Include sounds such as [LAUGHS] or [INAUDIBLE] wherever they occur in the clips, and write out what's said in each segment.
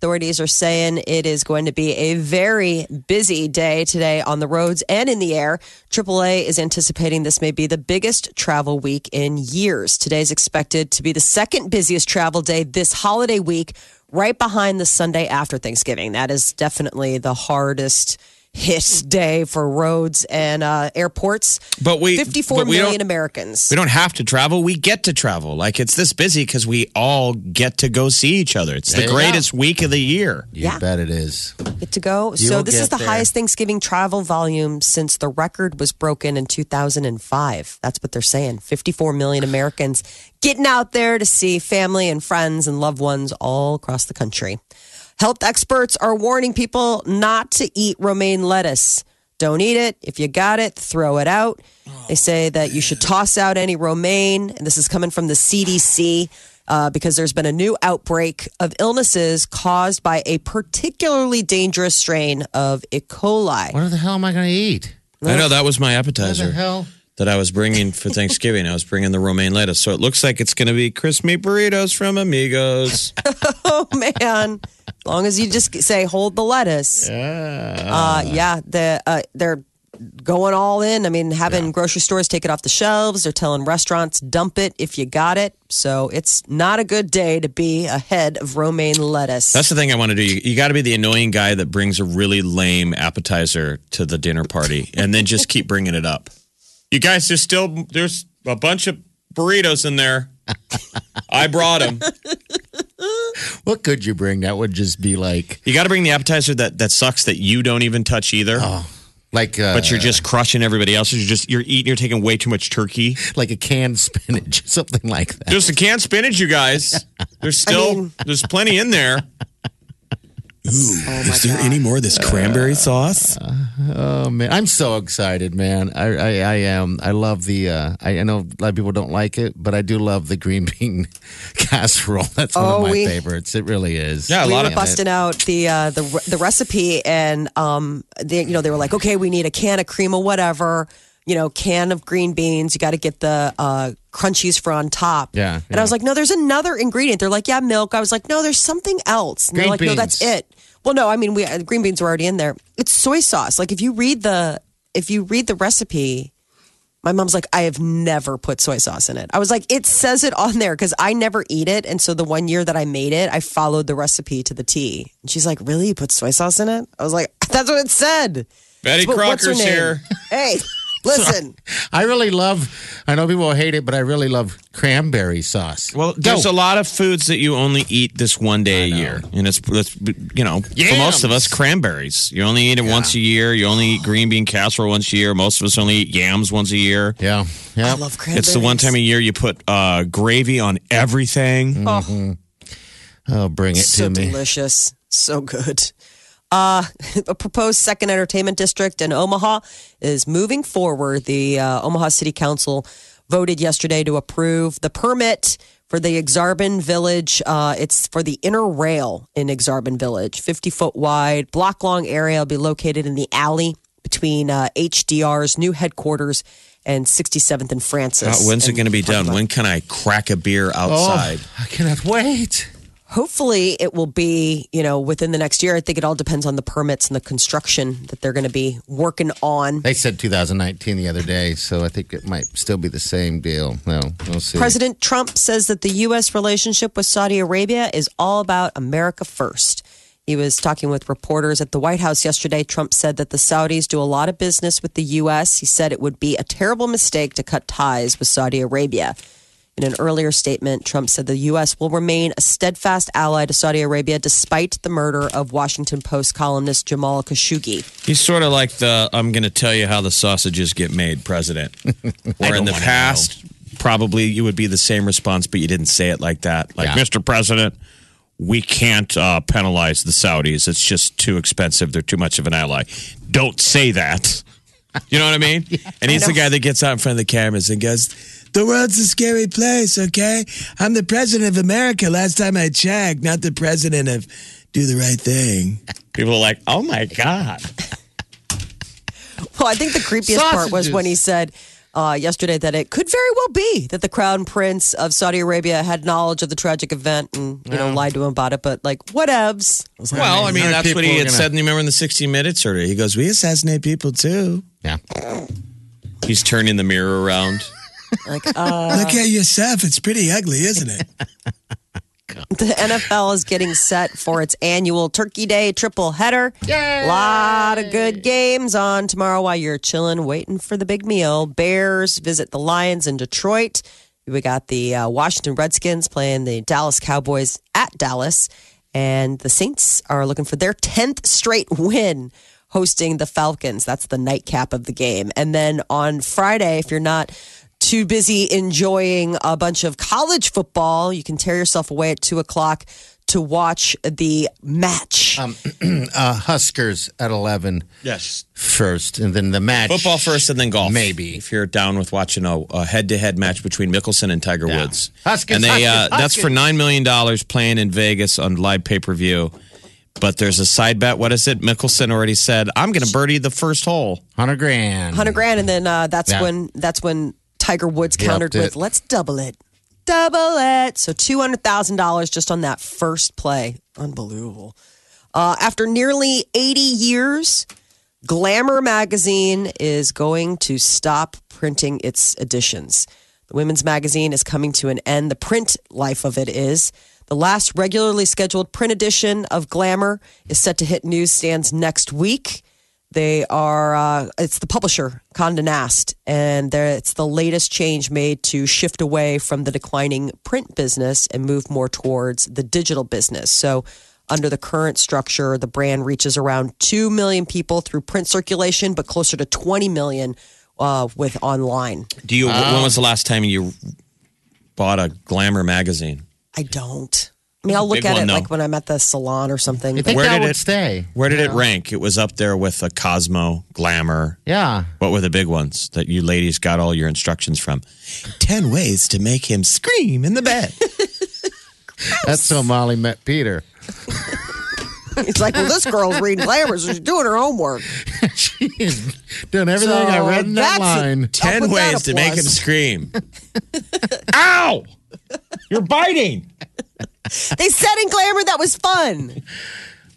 Authorities are saying it is going to be a very busy day today on the roads and in the air. AAA is anticipating this may be the biggest travel week in years. Today is expected to be the second busiest travel day this holiday week, right behind the Sunday after Thanksgiving. That is definitely the hardest hit day for roads and uh, airports. But we- 54 but we million Americans. We don't have to travel. We get to travel. Like it's this busy because we all get to go see each other. It's the There you greatest week of the year. You Yeah. bet it is. Get to go. You so this is the there. highest Thanksgiving travel volume since the record was broken in 2005. That's what they're saying. 54 million Americans getting out there to see family and friends and loved ones all across the country. Health experts are warning people not to eat romaine lettuce. Don't eat it. If you got it, throw it out. They say that you should toss out any romaine. And this is coming from the CDC uh, because there's been a new outbreak of illnesses caused by a particularly dangerous strain of E. coli. What the hell am I going to eat? I know that was my appetizer. What the appetizer hell? that I was bringing for [LAUGHS] Thanksgiving. I was bringing the romaine lettuce, so it looks like it's going to be crispy burritos from Amigos. [LAUGHS] Oh man! As long as you just say hold the lettuce. Yeah. Uh, yeah. The uh, they're going all in. I mean, having grocery stores take it off the shelves. They're telling restaurants dump it if you got it. So it's not a good day to be ahead of romaine lettuce. That's the thing I want to do. You, you got to be the annoying guy that brings a really lame appetizer to the dinner party, and then just keep bringing it up. You guys, there's still there's a bunch of burritos in there. I brought them. [LAUGHS] What could you bring? That would just be like, You got to bring the appetizer that that sucks that you don't even touch either. like, uh, but you're just crushing everybody else. You're just you're eating. You're taking way too much turkey. like a canned spinach, [LAUGHS] something like that. Just a canned spinach, you guys. [LAUGHS] There's still there's plenty in there. Is there any more of this cranberry sauce? Oh man, I'm so excited, man. I I, I am. I love the. Uh, I, I know a lot of people don't like it, but I do love the green [LAUGHS] bean casserole. That's one Oh, of my we- favorites. It really is. Yeah, a we lot were of- busting out the uh, the the recipe, and um, they, you know, they were like, okay, we need a can of cream or whatever, you know, can of green beans. You got to get the uh, crunchies for on top. Yeah, And I was like, no, there's another ingredient. They're like, yeah, milk. I was like, no, there's something else. And they're Green like, no, that's beans. it. Well, no, I mean, we uh, green beans were already in there. It's soy sauce. Like if you read the if you read the recipe. My mom's like, I have never put soy sauce in it. I was like, it says it on there because I never eat it. And so the one year that I made it, I followed the recipe to the T. And she's like, Really? You put soy sauce in it? I was like, [LAUGHS] That's what it said. Betty Crocker's here. Hey, [LAUGHS] listen. [LAUGHS] I really love. I know people hate it, but I really love cranberry sauce. Well, there's a lot of foods that you only eat this one day a year, and it's, it's you know for most of us cranberries. You only eat it once a year. You only eat green bean casserole once a year. Most of us only eat yams once a year. yeah, yeah. I love cranberries. It's the one time a year you put uh, gravy on everything. Oh, bring it so to me. delicious. So good. Uh, [LAUGHS] a proposed second entertainment district in Omaha is moving forward. The uh, Omaha City Council voted yesterday to approve the permit for the Aksarben Village. Uh, it's for the inner rail in Aksarben Village, 50 foot wide, block long area. will be located in the alley between uh, HDR's new headquarters and 67th and Francis. Uh, when's it going to be done? When can I crack a beer outside? Oh, I cannot wait. Hopefully it will be you know within the next year. I think it all depends on the permits and the construction that they're going to be working on. They said 2019 the other day, so I think it might still be the same deal. No, we'll see. president trump says that the u.s relationship with saudi arabia is all about america first. He was talking with reporters at the white house yesterday. Trump said that the saudis do a lot of business with the u.s he said it would be a terrible mistake to cut ties with saudi arabia In an earlier statement, Trump said the U.S. will remain a steadfast ally to Saudi Arabia despite the murder of Washington Post columnist Jamal Khashoggi. He's sort of like the I'm going to tell you how the sausages get made president. [LAUGHS] Where in the past, probably you would be the same response, but you didn't say it like that. Like, Yeah. Mr. President, we can't uh, penalize the Saudis. It's just too expensive. They're too much of an ally. Don't say that. [LAUGHS] You know what I mean? And he's the guy that gets out in front of the cameras and goes, The world's a scary place, okay? I'm the president of America last time I checked, not the president of do the right thing. People are like, Oh my God. Well, I think the creepiest part was when he said uh, yesterday that it could very well be that the crown prince of Saudi Arabia had knowledge of the tragic event and you know lied to him about it. But like, whatevs. Well, I mean, Other that's what he had gonna- said. And you remember in the 60 Minutes survey, he goes, "We assassinate people too." Yeah. He's turning the mirror around. Like, uh, Look at yourself; it's pretty ugly, isn't it? [LAUGHS] the NFL is getting set for its annual Turkey Day triple header. A lot of good games on tomorrow while you're chilling, waiting for the big meal. Bears visit the Lions in Detroit. We got the uh, Washington Redskins playing the Dallas Cowboys at Dallas. And the Saints are looking for their 10th straight win hosting the Falcons. That's the nightcap of the game. And then on Friday, if you're not too busy enjoying a bunch of college football, you can tear yourself away at two o'clock to watch the match. [CLEARS THROAT] Uh, Huskers at 11 Yes. first, and then the match. Football first, and then golf. Maybe. if you're down with watching a, a head-to-head match between Mickelson and Tiger Yeah. Woods. Huskers, and they uh, Huskers, that's for nine million dollars playing in Vegas on live pay-per-view. But there's a side bet. What is it? Mickelson already said, "I'm going to birdie the first hole." 100 grand. hundred grand, and then uh, that's Yeah. when that's when Tiger Woods countered with "Let's double it, double it." So two hundred thousand dollars just on that first play, unbelievable. Uh, after nearly eighty years, Glamour magazine is going to stop printing its editions. The women's magazine is coming to an end. The print life of it is. The last regularly scheduled print edition of Glamour is set to hit newsstands next week. They are, uh, it's the publisher, Condé Nast, and it's the latest change made to shift away from the declining print business and move more towards the digital business. So, under the current structure, the brand reaches around 2 million people through print circulation, but closer to 20 million uh, with online. Do you? when was the last time you bought a Glamour magazine? I don't. I mean, I'll look Big at one, it though. like when I'm at the salon or something. You but- think Where that did would it- stay? Where did it rank? It was up there with a Cosmo, Glamour. Yeah. What were the big ones that you ladies got all your instructions from? Ten ways to make him scream in the bed. [LAUGHS] That's how Molly met Peter. [LAUGHS] He's like, well, this girl's reading glamour, so she's doing her homework. [LAUGHS] She's doing everything I read in that that's- line. I'll Ten put that ways a to make him scream. Ow! You're biting. They said in glamour that was fun.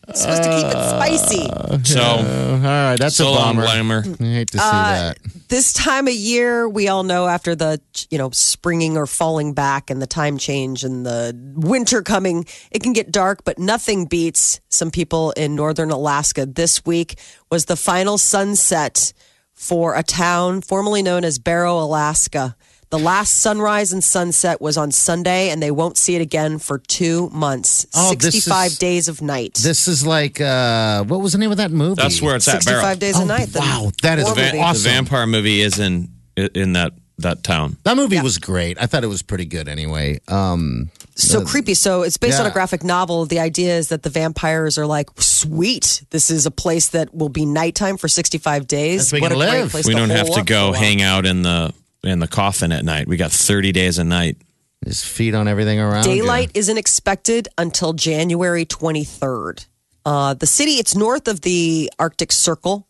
It's supposed to keep it uh, spicy. So, all right, that's so a long, bummer. Glamour. I hate to see uh, that. This time of year, we all know after the you know springing or falling back and the time change and the winter coming, it can get dark. But nothing beats some people in northern Alaska. This week was the final sunset for a town formerly known as Barrow, Alaska. The last sunrise and sunset was on Sunday, and they won't see it again for two months. Oh, this is- 65 days of night. This is like uh, what was the name of that movie? That's where it's at. 65 Barrow. days Oh, a night. the wow, that is war va- movie. The awesome. vampire movie is in in that that town. That movie was great. I thought it was pretty good anyway. Um, so creepy. So it's based on a graphic novel. The idea is that the vampires are like, sweet. This is a place that will be nighttime for 65 days. That's where what a you can great live. place We don't have to go for a while. hang out in the in the coffin at night. We got 30 days a night. His feet on everything around. you. Daylight isn't expected until January 23rd. Uh, the city, it's north of the Arctic Circle,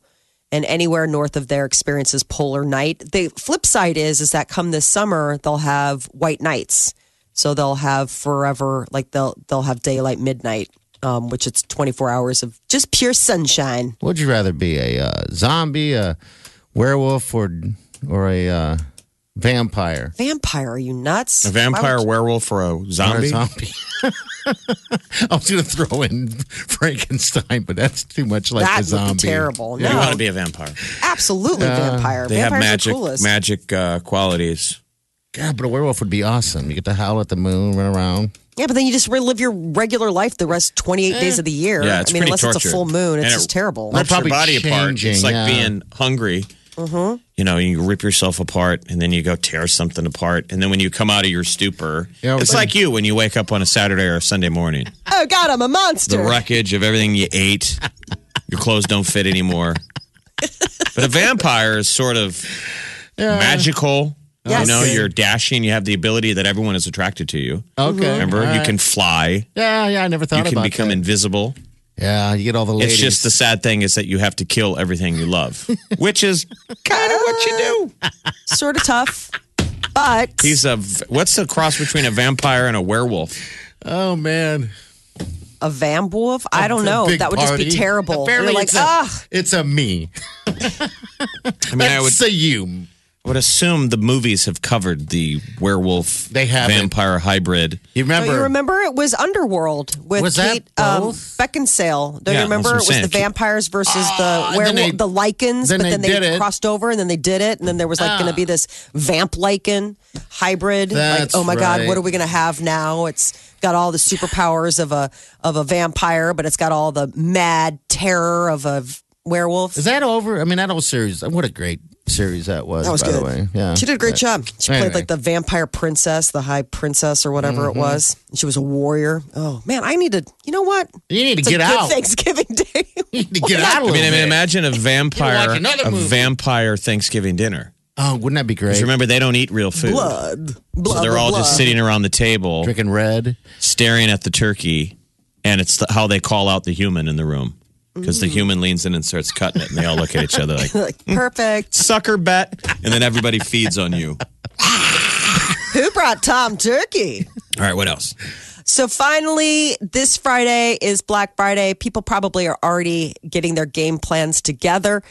and anywhere north of there experiences polar night. The flip side is, is that come this summer, they'll have white nights. So they'll have forever, like they'll they'll have daylight midnight, um, which it's 24 hours of just pure sunshine. Would you rather be a uh, zombie, a werewolf, or or a uh, vampire? Vampire, are you nuts? A vampire, Why would- werewolf, or a Or a zombie? zombie. [LAUGHS] I was going to throw in Frankenstein, but that's too much like that a zombie. would be terrible. You want to be a vampire. absolutely vampire. They have Vampires are magic coolest. magic uh, qualities. God, but a werewolf would be awesome. You get to howl at the moon, run around. Yeah, but then you just relive your regular life the rest 28 days of the year. Yeah, it's I mean, pretty unless it's a full moon, it's And it just terrible. Well, rips your probably body apart. It's like yeah. being hungry. Mm-hmm. You know, you rip yourself apart and then you go tear something apart. And then when you come out of your stupor, Yeah, it's like you when you wake up on a Saturday or a Sunday morning. oh, God, I'm a monster. The wreckage of everything you ate, [LAUGHS] your clothes don't fit anymore. But a vampire is sort of magical. Yes. You know, you're dashing. You have the ability that everyone is attracted to you. Okay. Remember, all you can fly. Yeah, yeah, I never thought You can become that. invisible. Yeah, you get all the ladies. It's just the sad thing is that you have to kill everything you love, [LAUGHS] which is kind of what you do. [LAUGHS] Sort of tough. But He's a what's the cross between a vampire and a werewolf? Oh man, a vamp wolf? I don't know. That would just be terrible. Apparently You're like, it's a, ah, it's a me. [LAUGHS] I mean, I would say a you. would assume the movies have covered the werewolf They haven't. vampire hybrid. You don't remember? you remember it was Underworld with Was that Kate um, both? Beckinsale? Don't Yeah, you remember? It that's was what I'm the saying. vampires versus the Ah, and then werewolf, they- the lycans, then but then they did it. crossed over and then they did it, and then there was like going to be this vamp lycan hybrid. like, oh my god, right. what are we going to have now? It's got all the superpowers of a of a vampire, but it's got all the mad terror of a v- werewolf. Is that over? I mean, that whole series. What a great series that was. That was by good. the way. Yeah, She did a great job. She played like the vampire princess, the high princess, or whatever Mm-hmm. it was. And she was a warrior. Oh man, I need to. You know what? You need to It's get a good out. Thanksgiving [LAUGHS] Day. [LAUGHS] You need to get out a I little mean, I mean, imagine a vampire, watch another a movie. vampire Thanksgiving dinner. Oh, wouldn't that be great? Because remember, they don't eat real food, blood, blood. so they're blood, all just sitting around the table, Drinking red. staring at the turkey, and it's the, how they call out the human in the room. Because Mm. the human leans in and starts cutting it, and they all look at each other like [LAUGHS] Like, perfect. sucker bet, and then everybody feeds on you. [LAUGHS] Who brought Tom Turkey? All right, what else? So finally, this Friday is Black Friday. People probably are already getting their game plans together.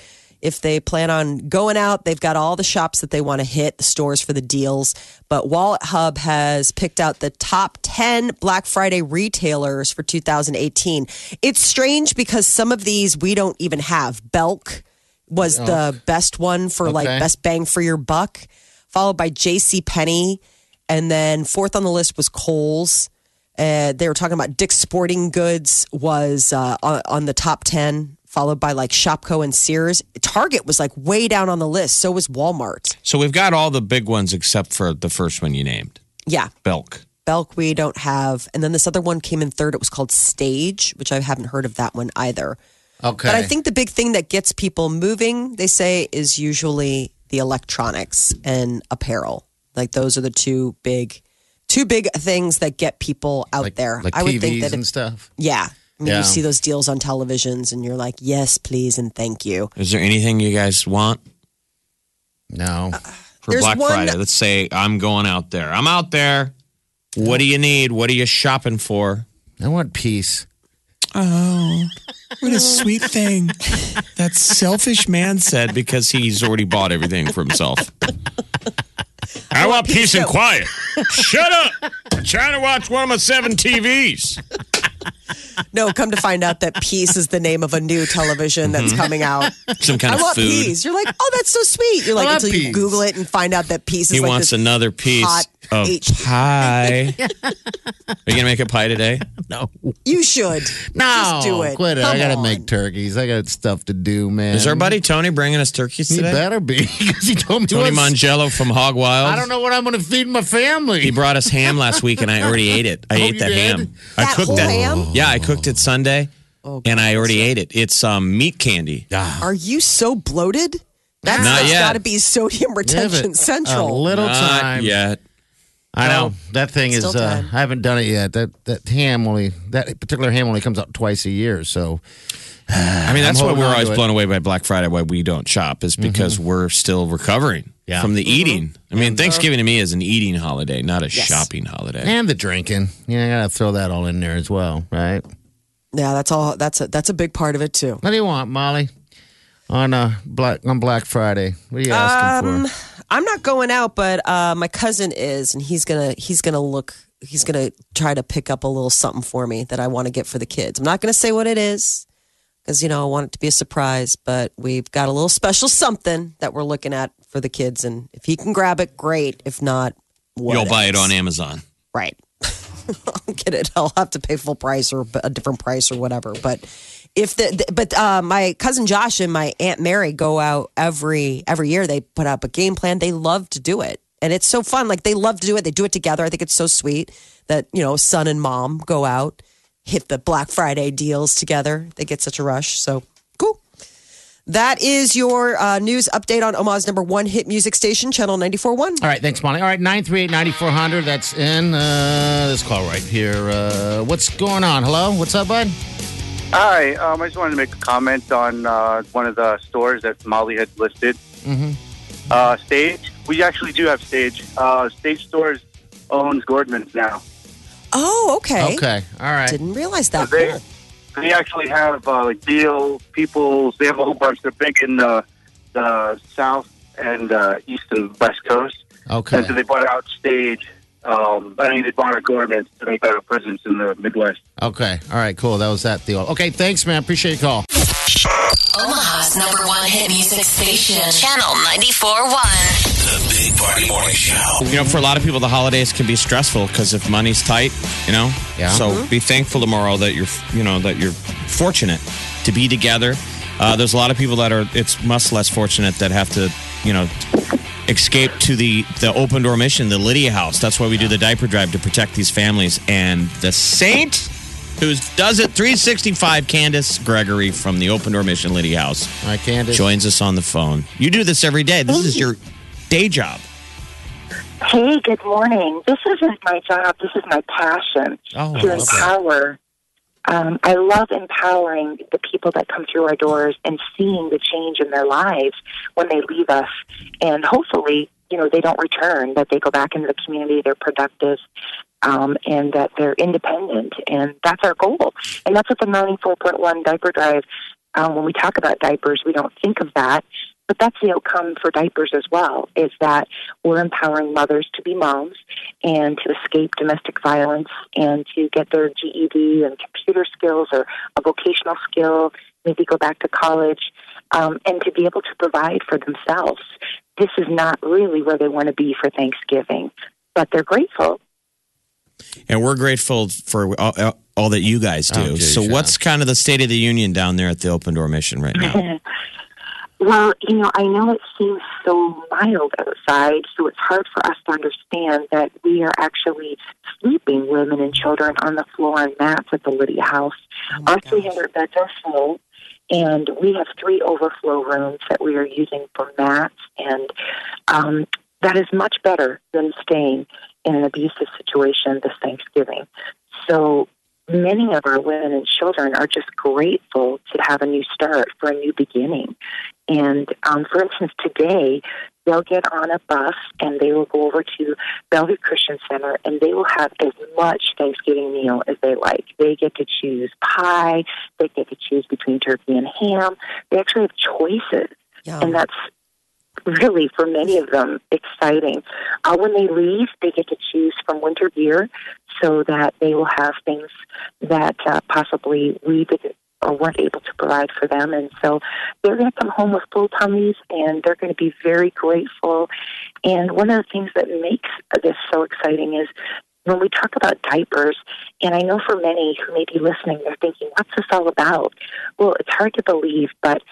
If they plan on going out, they've got all the shops that they want to hit, the stores for the deals. But Wallet Hub has picked out the top 10 Black Friday retailers for 2018. It's strange because some of these we don't even have. Belk was the best one for like best bang for your buck, followed by J.C. Penney, and then fourth on the list was Kohl's. Uh, they were talking about Dick's Sporting Goods was uh, on, on the top ten, followed by like Shopko and Sears. Target was like way down on the list. So was Walmart. So we've got all the big ones except for the first one you named, Yeah, Belk. Belk we don't have, and then this other one came in third. It was called Stage, which I haven't heard of that one either. Okay. But I think the big thing that gets people moving, they say, is usually the electronics and apparel. Like those are the two big, two big things that get people out like, there. like I would TVs think that, and stuff. yeah. I mean, Yeah. you see those deals on televisions, and you're like, yes, please, and thank you. Is there anything you guys want No. Uh, for Black one- Friday? Let's say I'm going out there. I'm out there. What do you need? What are you shopping for? I want peace. Oh, what a sweet thing. That selfish man said because he's already bought everything for himself. I want peace and quiet. Shut up. I'm trying to watch one of my seven TVs. No, come to find out that Peace is the name of a new television that's mm-hmm. coming out. Some kind I of want food. You're like, oh, that's so sweet. You're like, love until you Peas. Google it and find out that Peace is He like wants this another piece hot of H- pie. [LAUGHS] Are you gonna make a pie today? [LAUGHS] No. You should. No. Just do it. Quit it. I got to on. make turkeys. I got stuff to do, man. Is our buddy Tony bringing us turkeys He today? better be [LAUGHS] because he told me Tony what's- Mangello from Hog Wild. I don't know what I'm going to feed my family. He brought us ham last week, and I already ate it. I Oh, ate you that did? ham. I That cooked whole that. ham? Yeah, I cooked it Sunday, Oh, and I already ate it. It's um, meat candy. Are you so bloated? That's Not yet. got to be sodium Give retention it central. A little Not time. yet. I know that thing is. Uh. I haven't done it yet. That that ham only that particular ham only comes out twice a year. So [SIGHS] I mean, that's why we're always blown away by Black Friday. Why we don't shop is because we're still recovering Yeah. from the eating. I mean, Thanksgiving to me is an eating holiday, not a shopping holiday. and the drinking. Yeah, I got to throw that all in there as well, right? Yeah, that's all. That's a that's a big part of it too. What do you want, Molly? On uh black on Black Friday. What are you asking Um, for? I'm not going out, but uh, my cousin is, and he's gonna he's gonna look. He's gonna try to pick up a little something for me that I want to get for the kids. I'm not gonna say what it is because you know I want it to be a surprise. But we've got a little special something that we're looking at for the kids, and if he can grab it, great. If not, what You'll buy it on Amazon. Right. [LAUGHS] I'll get it. I'll have to pay full price or a different price or whatever. But if the, the- but uh, my cousin Josh and my aunt Mary go out every every year. They put up a game plan. They love to do it, and it's so fun. Like they love to do it. They do it together. I think it's so sweet that you know son and mom go out, hit the Black Friday deals together. They get such a rush. So cool. That is your uh, news update on Omaha's number one hit music station, Channel 94.1. All right, thanks, Molly. All right, 938-9400. That's in uh, this call right here. Uh, what's going on? Hello? What's up, bud? Hi, um, I just wanted to make a comment on uh, one of the stores that Molly had listed. Mhm. Uh, Stage. We actually do have Stage. Uh, Stage Stores owns Gordman's now. Oh, okay. Okay, all right. Didn't realize that. They, they actually have uh, like Deal, Peebles. They have a whole bunch. They're big in the, the South and uh, East and West Coast. Okay. And so they bought out Stage. Um, I mean, they bought out Gordman's to make that a presence in the Midwest. Okay, all right, cool. That was that deal. Okay, thanks, man. Appreciate your call. Omaha's number one hit music station, Channel 94.1. The Big Party Morning Show. You know, for a lot of people, the holidays can be stressful because if money's tight, you know. Yeah. So be thankful tomorrow that you're, you know, that you're fortunate to be together. Uh, there's a lot of people that are. It's much less fortunate that have to, you know, escape to the the open door mission, the Lydia House. That's why we do the diaper drive to protect these families. And the saint who does it 365, Candace Gregory from the open door mission, Lydia House, Hi, Candace. joins us on the phone. You do this every day. This is your day job. Hey, good morning. This isn't my job. This is my passion Oh, to okay. empower. Um, I love empowering the people that come through our doors and seeing the change in their lives when they leave us. And hopefully, you know, they don't return, that they go back into the community, they're productive, um, and that they're independent. And that's our goal. And that's what the 94.1 diaper drive, um, when we talk about diapers, we don't think of that. But that's the outcome for diapers as well, is that we're empowering mothers to be moms and to escape domestic violence and to get their GED and computer skills or a vocational skill, maybe go back to college, um, and to be able to provide for themselves. This is not really where they want to be for Thanksgiving, but they're grateful. And we're grateful for all, all that you guys do. Oh, geez, so, yeah. what's kind of the state of the union down there at the Open Door Mission right now? [LAUGHS] Well, you know, I know it seems so mild outside, so it's hard for us to understand that we are actually sleeping women and children on the floor on mats at the Lydia House. Our 300 beds are full, and we have three overflow rooms that we are using for mats, and um, that is much better than staying in an abusive situation this Thanksgiving. So many of our women and children are just grateful to have a new start for a new beginning. And um, for instance, today they'll get on a bus and they will go over to Bellevue Christian Center and they will have as much Thanksgiving meal as they like. They get to choose pie, they get to choose between turkey and ham. They actually have choices, Yum. and that's really for many of them exciting. Uh, when they leave, they get to choose from winter gear so that they will have things that uh, possibly we didn't or weren't able to provide for them. And so they're going to come home with full tummies and they're going to be very grateful. And one of the things that makes this so exciting is when we talk about diapers, and I know for many who may be listening, they're thinking, what's this all about? Well, it's hard to believe, but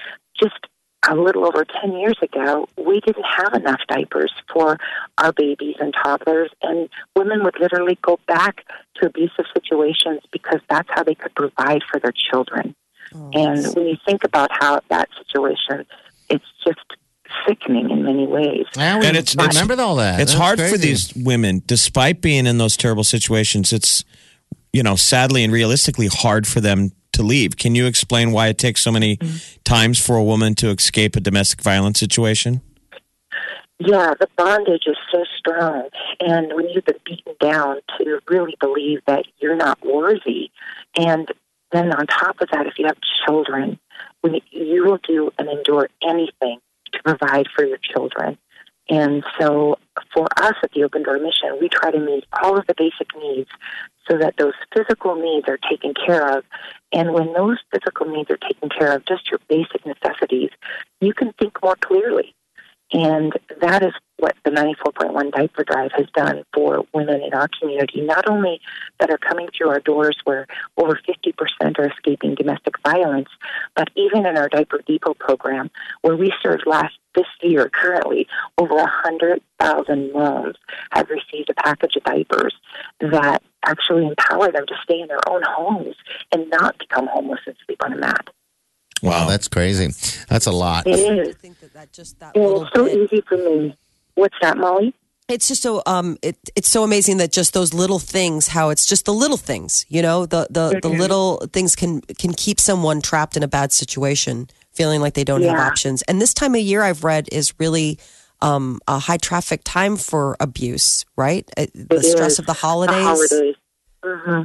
just a little over 10 years ago, we didn't have enough diapers for our babies and toddlers, and women would literally go back to abusive situations because that's how they could provide for their children. And when you think about how that situation, it's just sickening in many ways. Yeah, And it's- it's- remember all that. it's That's hard for these women, despite being in those terrible situations, it's, you know, sadly and realistically hard for them to leave. Can you explain why it takes so many mm-hmm. times for a woman to escape a domestic violence situation? Yeah, the bondage is so strong. And when you've been beaten down to really believe that you're not worthy, and then on top of that, if you have children, you- you will do and endure anything to provide for your children. And so for us at the Open Door Mission, we try to meet all of the basic needs so that those physical needs are taken care of. And when those physical needs are taken care of, just your basic necessities, you can think more clearly And that is what the 94.1 diaper drive has done for women in our community, not only that are coming through our doors where over 50% are escaping domestic violence, but even in our Diaper Depot program, where we served last this year currently over 100,000 moms have received a package of diapers that actually empower them to stay in their own homes and not become homeless and sleep on a mat. Wow, that's crazy. That's a lot. It I think that, that just that And it's so bit. easy for me. What's that, Molly? It's just so um it it's so amazing that just those little things, how it's just the little things, you know, the the, the little things can can keep someone trapped in a bad situation, feeling like they don't have options. And this time of year I've read is really um, a high traffic time for abuse, right? Uh, The It stress is. of the holidays. The holidays. hmm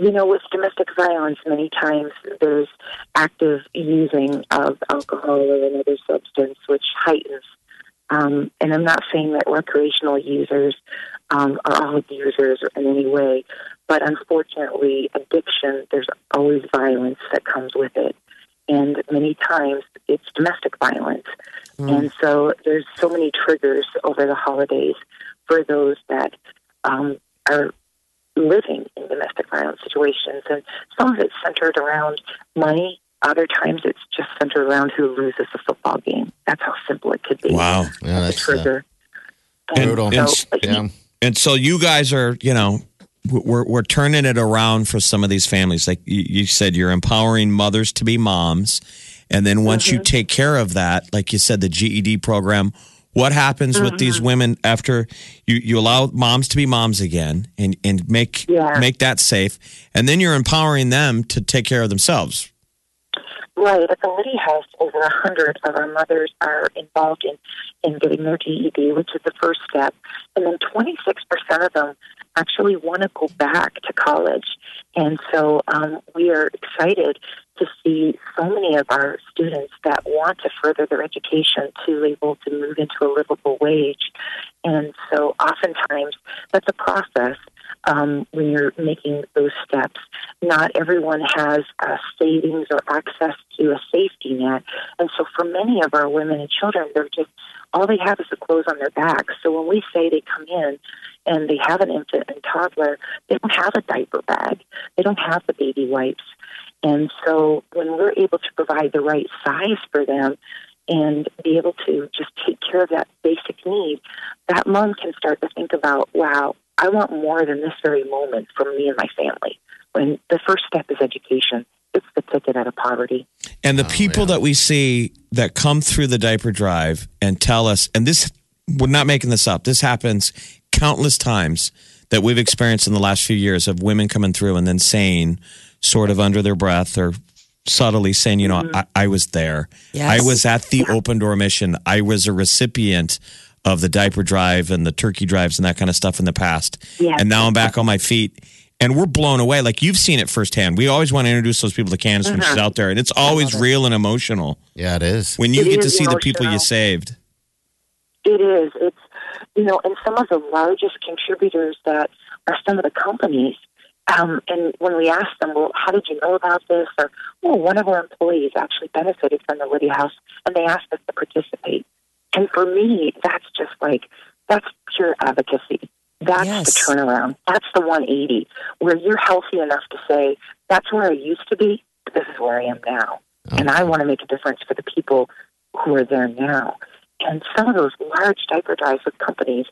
You know, with domestic violence, many times there's active using of alcohol or another substance, which heightens. Um, and I'm not saying that recreational users um, are all abusers in any way, but unfortunately, addiction, there's always violence that comes with it. And many times it's domestic violence. And so there's so many triggers over the holidays for those that um, are living in domestic violence situations. And some of it's centered around money. Other times it's just centered around who loses the football game. That's how simple it could be. Wow. Yeah, that's uh, trigger. brutal. so, and- yeah. And so you guys are, you know, we're we're turning it around for some of these families. Like you, you said, you're empowering mothers to be moms, and then once you take care of that, like you said, the GED program. What happens with these women after you, you allow moms to be moms again and, and make Yeah. make that safe, and then you're empowering them to take care of themselves. Right. At the Lydia House, over a hundred of our mothers are involved in, in getting their GED, which is the first step. And then 26% of them actually want to go back to college. And so um, we are excited to see so many of our students that want to further their education to able to move into a livable wage. And so oftentimes that's a process um, when you're making those steps. Not everyone has uh, savings or access to a safety net. And so for many of our women and children, they're just, all they have is the clothes on their back. So when we say they come in and they have an infant and toddler, they don't have a diaper bag. They don't have the baby wipes. And so when we're able to provide the right size for them and be able to just take care of that basic need, that mom can start to think about, wow, I want more than this very moment for me and my family. When the first step is education, it's the ticket out of poverty. And the oh, people that we see that come through the diaper drive and tell us, and this, we're not making this up, this happens countless times that we've experienced in the last few years of women coming through and then saying, sort of under their breath or subtly saying, you know, mm-hmm. I, I was there. Yes. I was at the open door mission. I was a recipient of the diaper drive and the turkey drives and that kind of stuff in the past. Yes. And now I'm back on my feet. And we're blown away. Like you've seen it firsthand. We always want to introduce those people to Candace when she's uh-huh. out there. And it's always real and emotional Yeah, it is. when you It get to is see the people you saved. It is. It's you know, and some of the largest contributors that are some of the companies. Um, and when we ask them, well, how did you know about this? Or, well, one of our employees actually benefited from the Lydia House, and they asked us to participate. And for me, that's just like that's pure advocacy. That's Yes. the turnaround. That's the 180, where you're healthy enough to say, that's where I used to be, but this is where I am now. And I want to make a difference for the people who are there now. And some of those large diaper drives with companies,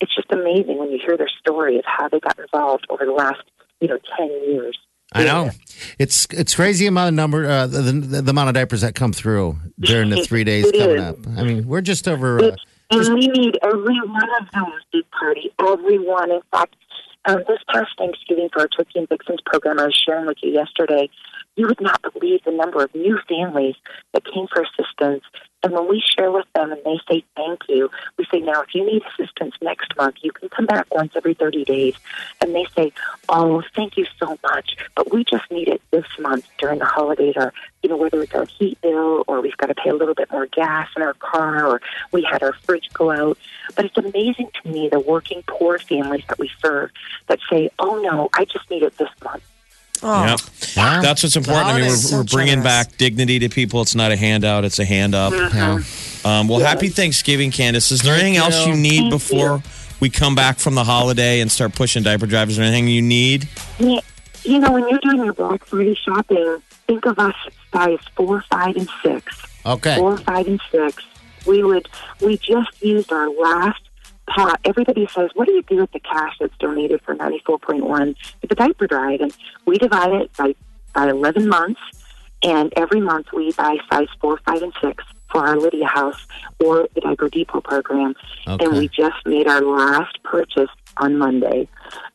it's just amazing when you hear their story of how they got involved over the last, you know, 10 years. I know. It's it's crazy amount of number uh, the, the the amount of diapers that come through during the three days coming is. up. I mean, we're just over. Uh, And we need every one of those big party. Every one. In fact, um, this past Thanksgiving for our Turkey and Fixins program I was sharing with you yesterday, you would not believe the number of new families that came for assistance. And when we share with them and they say thank you, we say, now, if you need assistance next month, you can come back once every 30 days. And they say, oh, thank you so much. But we just need it this month during the holidays or, you know, whether it's our heat bill or we've got to pay a little bit more gas in our car or we had our fridge go out. But it's amazing to me the working poor families that we serve that say, oh, no, I just need it this month. Oh, Yep. Yeah. That's what's important. I mean, we're, so we're bringing generous. back dignity to people. It's not a handout, it's a hand up. yeah. Um, well, happy Thanksgiving, Candace. Is there anything you. else you need Thank before we come back from the holiday and start pushing diaper drivers? Is there anything you need? Yeah, you know, when you're doing your Black Friday shopping, think of us size four, five, and six. Okay. Four, five, and six. We would. We just used our last pot. Everybody says, "What do you do with the cash that's donated for ninety four point one to the diaper drive?" And we divide it by by eleven months, and every month we buy size four, five, and six for our Lydia House or the Diaper Depot program. Okay. And we just made our last purchase on Monday.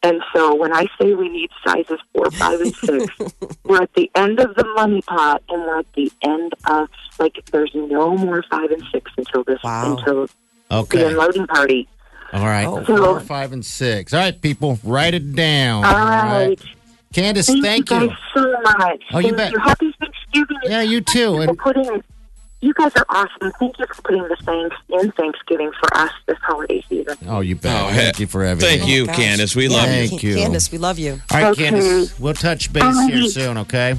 And so when I say we need sizes four, five, and six, [LAUGHS] we're at the end of the money pot, and we're at the end of like there's no more five and six until this Wow. until the Okay. unloading party. All right. Oh. Four, five, and six. All right, people, write it down. All right. Candace, Thank, thank you you. guys so much. Oh, you bet. you. Happy Thanksgiving. Yeah, you too. And putting, you guys are awesome. Thank you for putting the thanks in Thanksgiving for us this holiday season. oh, you bet. Oh, thank hey. you for everything. Thank oh you, Gosh. Candace. We Yeah, love you. Thank you. Candace, we love you. All right, Okay. Candace, we'll touch base here soon. Okay.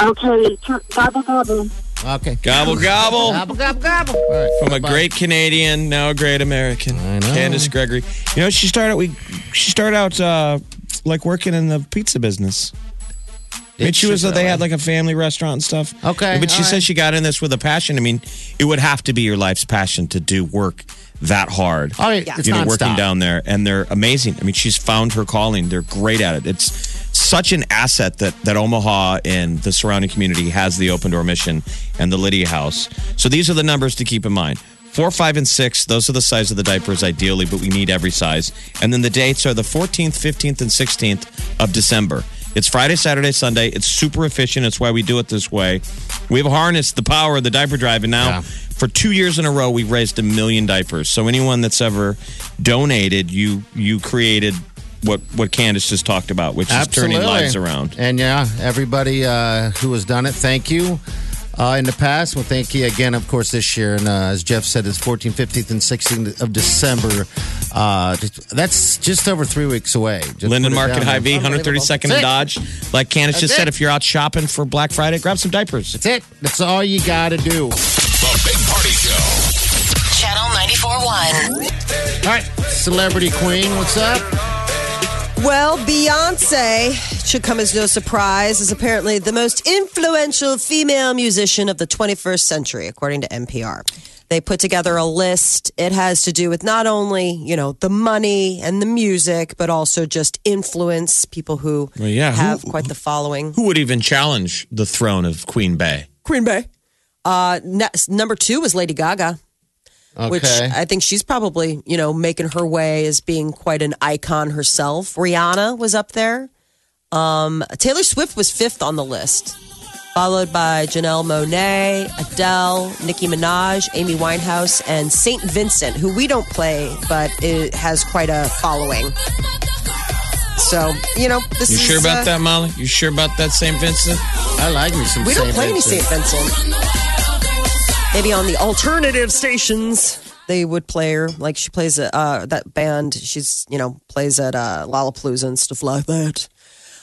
Okay, gobble gobble. Okay. Gobble, gobble. Gobble, gobble, gobble. All right. From a Bye-bye. great Canadian, now a great American. I know. Candace Gregory. You know, she started we she started out uh, like working in the pizza business. I mean, Did she was she they had like a family restaurant and stuff. Okay, but she all says she got in this with a passion. I mean, it would have to be your life's passion to do work that hard. All right, Yeah. it's you know, nonstop. working down there, and they're amazing. I mean, she's found her calling. They're great at it. It's such an asset that that Omaha and the surrounding community has the Open Door Mission and the Lydia House. So these are the numbers to keep in mind. Four, five, and six. Those are the size of the diapers, ideally, but we need every size. And then the dates are the 14th, 15th, and 16th of December. It's Friday, Saturday, Sunday. It's super efficient. It's why we do it this way. We've harnessed the power of the diaper drive, and now Yeah. for two years in a row, we've raised a million diapers. So anyone that's ever donated, you you created what what Candace just talked about, which is turning lives around. And yeah, everybody uh, who has done it, thank you. Uh, in the past, well, thank you again, of course, this year. And uh, as Jeff said, it's 14th, 15th, and 16th of December. Uh, that's just over three weeks away. Just Linden Market down Hy-Vee, 132nd and Dodge. Like Candace just That's said, if you're out shopping for Black Friday, grab some diapers. That's it. That's all you got to do. The Big Party Show. Channel 94.1. All right, Celebrity Queen, what's up? Well, Beyonce should come as no surprise, is apparently the most influential female musician of the 21st century, according to NPR. They put together a list. It has to do with not only, you know, the money and the music, but also just influence people who Well, yeah, who- have quite the following. Who would even challenge the throne of Queen Bey? Queen Bey. Uh, next, number two was Lady Gaga. Okay. which I think she's probably, you know, making her way as being quite an icon herself. Rihanna was up there. Um, Taylor Swift was fifth on the list, followed by Janelle Monáe, Adele, Nicki Minaj, Amy Winehouse, and St. Vincent, who we don't play, but it has quite a following. So, you know, this is You is. sure about uh, that, Molly? You sure about that, St. Vincent? I like me some We don't Saint play any Vincent. St. Vincent. Maybe on the alternative stations they would play her. Like she plays at uh, that band. She's you know plays at uh, Lollapalooza and stuff like that.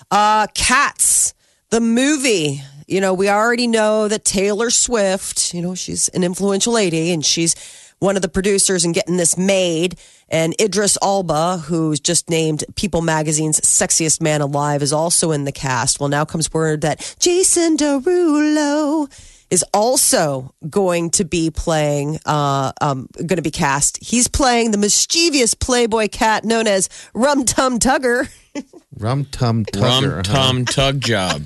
Uh, Cats, the movie. You know we already know that Taylor Swift. You know she's an influential lady and she's one of the producers in getting this made. And Idris Elba, who's just named People Magazine's sexiest man alive, is also in the cast. Well, now comes word that Jason Derulo is also going to be playing, uh, um, going to be cast. He's playing the mischievous Playboy cat known as Rum Tum Tugger. [LAUGHS] Rum Tum Tugger. Rum huh? Tum Tug Job.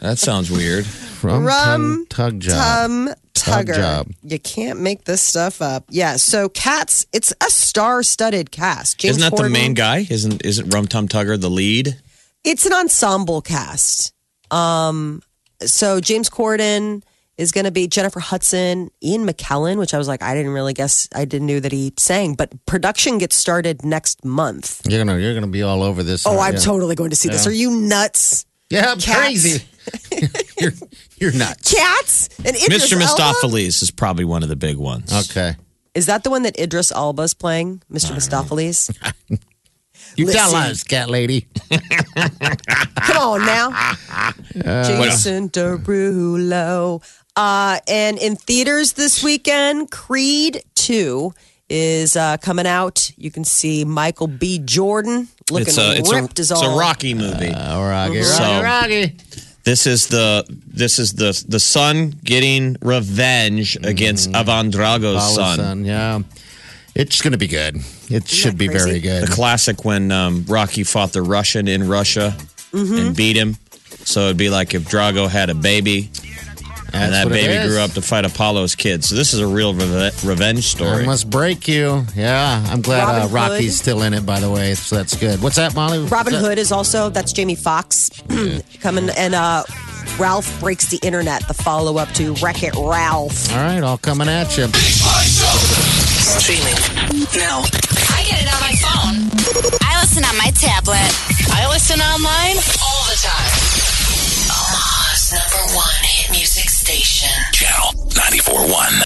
That sounds weird. Rum, Rum Tum Tug Job. Tum Tug Tugger. job. You can't make this stuff up. Yeah. So Cats, it's a star-studded cast. James Isn't that the main guy? Isn't isn't Rum Tum Tugger the lead? It's an ensemble cast. Um, so James Corden is going to be Jennifer Hudson, Ian McKellen, which I was like, I didn't really guess, I didn't know that he sang, but production gets started next month. You're gonna you're gonna be all over this. Oh, aren't I'm you? totally going to see this. Are you nuts? Yeah, I'm Cats. crazy. [LAUGHS] you're you're nuts. Cats and Idris Mr. Elba? Mistoffelees is probably one of the big ones. Okay. Is that the one that Idris Elba's playing, Mr. Mistoffelees? [LAUGHS] You tell Listen. us, cat lady. [LAUGHS] Come on now. Jason Derulo. Uh, and in theaters this weekend, Creed 2 is uh, coming out. You can see Michael B. Jordan looking It's a it's a, ripped as it's a. Rocky movie. Uh, Rocky, Rocky, So- Rocky. This is the this is the the son getting revenge against Ivan Drago's son. son, Yeah. It's going to be good. It should be crazy? very good. The classic when um, Rocky fought the Russian in Russia Mm-hmm. and beat him. So it'd be like if Drago had a baby and that baby grew up to fight Apollo's kid. So this is a real reve- revenge I story. must break you. Yeah, I'm glad uh, Rocky's Hood. still in it, by the way. So that's good. What's that, Molly? Robin that? Hood is also, that's Jamie Foxx [CLEARS THROAT] coming. And uh, Ralph Breaks the Internet, the follow up to Wreck It Ralph. All right, all coming at you. Streaming now. I get it on my phone. I listen on my tablet. I listen online all the time. Omaha's number one hit music station. Channel 94.1.